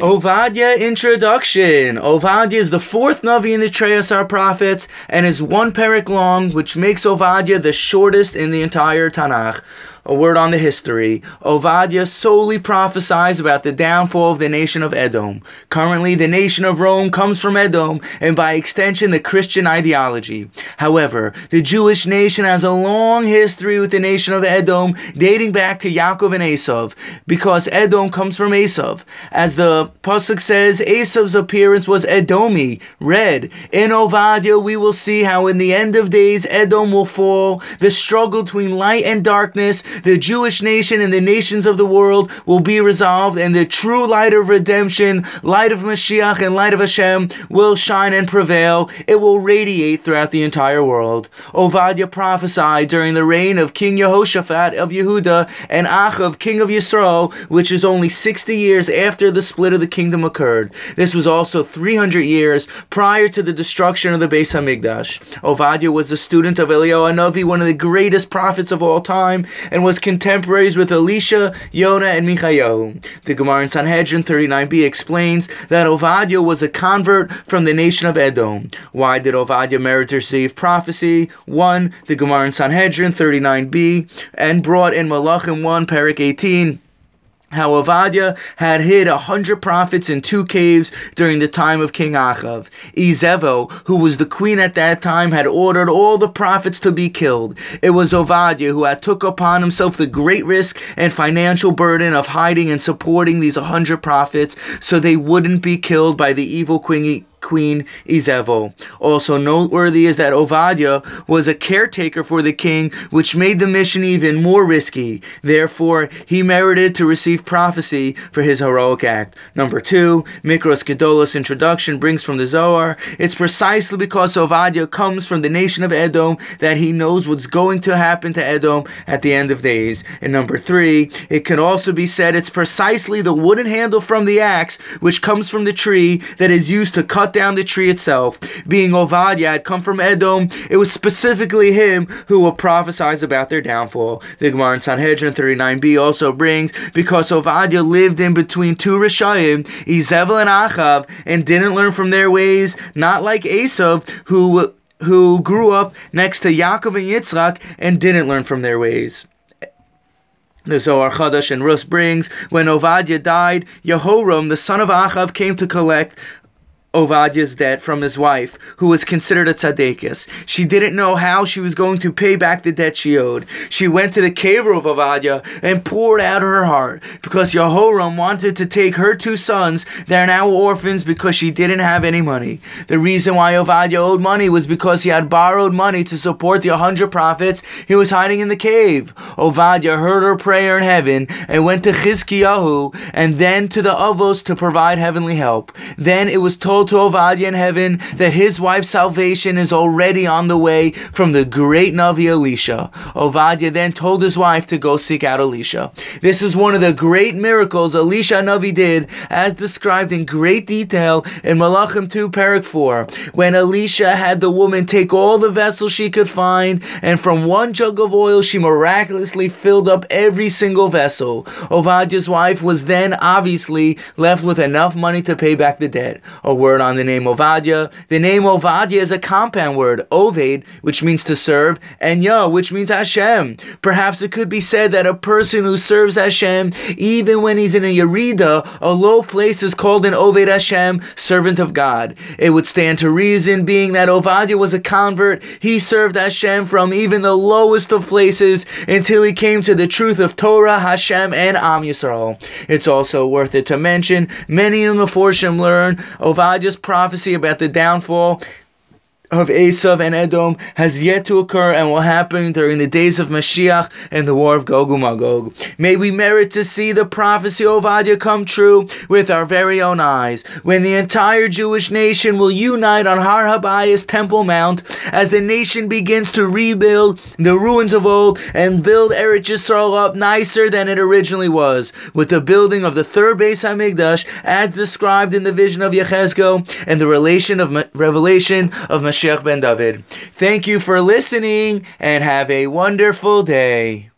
Ovadia introduction. Ovadia is the fourth Navi in the Trei Asar prophets and is one perek long, which makes Ovadia the shortest in the entire Tanakh. A word on the history. Ovadia solely prophesies about the downfall of the nation of Edom. Currently, the nation of Rome comes from Edom, and by extension, the Christian ideology. However, the Jewish nation has a long history with the nation of Edom, dating back to Yaakov and Esav, because Edom comes from Esav. As the Pasuk says, Esav's appearance was Edomi, red. In Ovadia, we will see how in the end of days, Edom will fall. The struggle between light and darkness the Jewish nation and the nations of the world will be resolved, and the true light of redemption, light of Mashiach, and light of Hashem will shine and prevail. It will radiate throughout the entire world. Ovadia prophesied during the reign of King Yehoshaphat of Yehuda and Achav, king of Yisrael, which is only 60 years after the split of the kingdom occurred. This was also 300 years prior to the destruction of the Beis Hamikdash. Ovadia was a student of Eliyahu Hanavi, one of the greatest prophets of all time, and and was contemporaries with Elisha, Yonah, and Michael. The Gemara in Sanhedrin 39b explains that Ovadia was a convert from the nation of Edom. Why did Ovadia merit to receive prophecy? 1. The Gemara in Sanhedrin 39b and brought in Malachim 1, Perek 18 how Ovadia had hid a hundred prophets in two caves during the time of King Achav. Izevel, who was the queen at that time, had ordered all the prophets to be killed. It was Ovadia who had took upon himself the great risk and financial burden of hiding and supporting these a hundred prophets so they wouldn't be killed by the evil queen Queen Izevel. Also noteworthy is that Ovadia was a caretaker for the king, which made the mission even more risky. Therefore, he merited to receive prophecy for his heroic act. Number two, Mikros Gedolos introduction brings from the Zohar. It's precisely because Ovadia comes from the nation of Edom that he knows what's going to happen to Edom at the end of days. And number three, it can also be said it's precisely the wooden handle from the axe, which comes from the tree, that is used to cut cut down the tree itself. Being Ovadia had come from Edom, it was specifically him who will prophesize about their downfall. The Gemara in Sanhedrin 39b also brings, because Ovadia lived in between two Rishayim, Izevel and Achav, and didn't learn from their ways, not like Esav, who who grew up next to Yaakov and Yitzchak and didn't learn from their ways. The Zohar Chadash and Rus brings, when Ovadia died, Yehoram, the son of Achav, came to collect Ovadia's debt from his wife, who was considered a tzaddikus. She didn't know how she was going to pay back the debt she owed. She went to the cave of Ovadia and poured out her heart because Yehoram wanted to take her two sons that are now orphans because she didn't have any money. The reason why Ovadia owed money was because he had borrowed money to support the hundred prophets he was hiding in the cave. Ovadia heard her prayer in heaven and went to Chizkiyahu and then to the Avos to provide heavenly help. Then it was told to Ovadia in heaven that his wife's salvation is already on the way from the great Navi Elisha. Ovadia then told his wife to go seek out Elisha. This is one of the great miracles Elisha Navi did, as described in great detail in Malachim 2, Perek 4, when Elisha had the woman take all the vessels she could find, and from one jug of oil she miraculously filled up every single vessel. Ovadia's wife was then obviously left with enough money to pay back the debt. A word on the name Ovadia. The name Ovadia is a compound word, Oved, which means to serve, and Yah, which means Hashem. Perhaps it could be said that a person who serves Hashem, even when he's in a Yerida, a low place, is called an Oved Hashem, servant of God. It would stand to reason, being that Ovadia was a convert, he served Hashem from even the lowest of places until he came to the truth of Torah, Hashem, and Am Yisrael. It's also worth it to mention, many of the Forshim learn Ovadia Elijah's prophecy about the downfall of Esav and Edom has yet to occur and will happen during the days of Mashiach and the war of Gog and Magog. May we merit to see the prophecy of Ovadia come true with our very own eyes, when the entire Jewish nation will unite on Har Habayis Temple Mount as the nation begins to rebuild the ruins of old and build Eretz Yisrael up nicer than it originally was, with the building of the third Beis Hamikdash as described in the vision of Yechezkel and the relation of revelation of Mashiach ben David. Thank you for listening and have a wonderful day.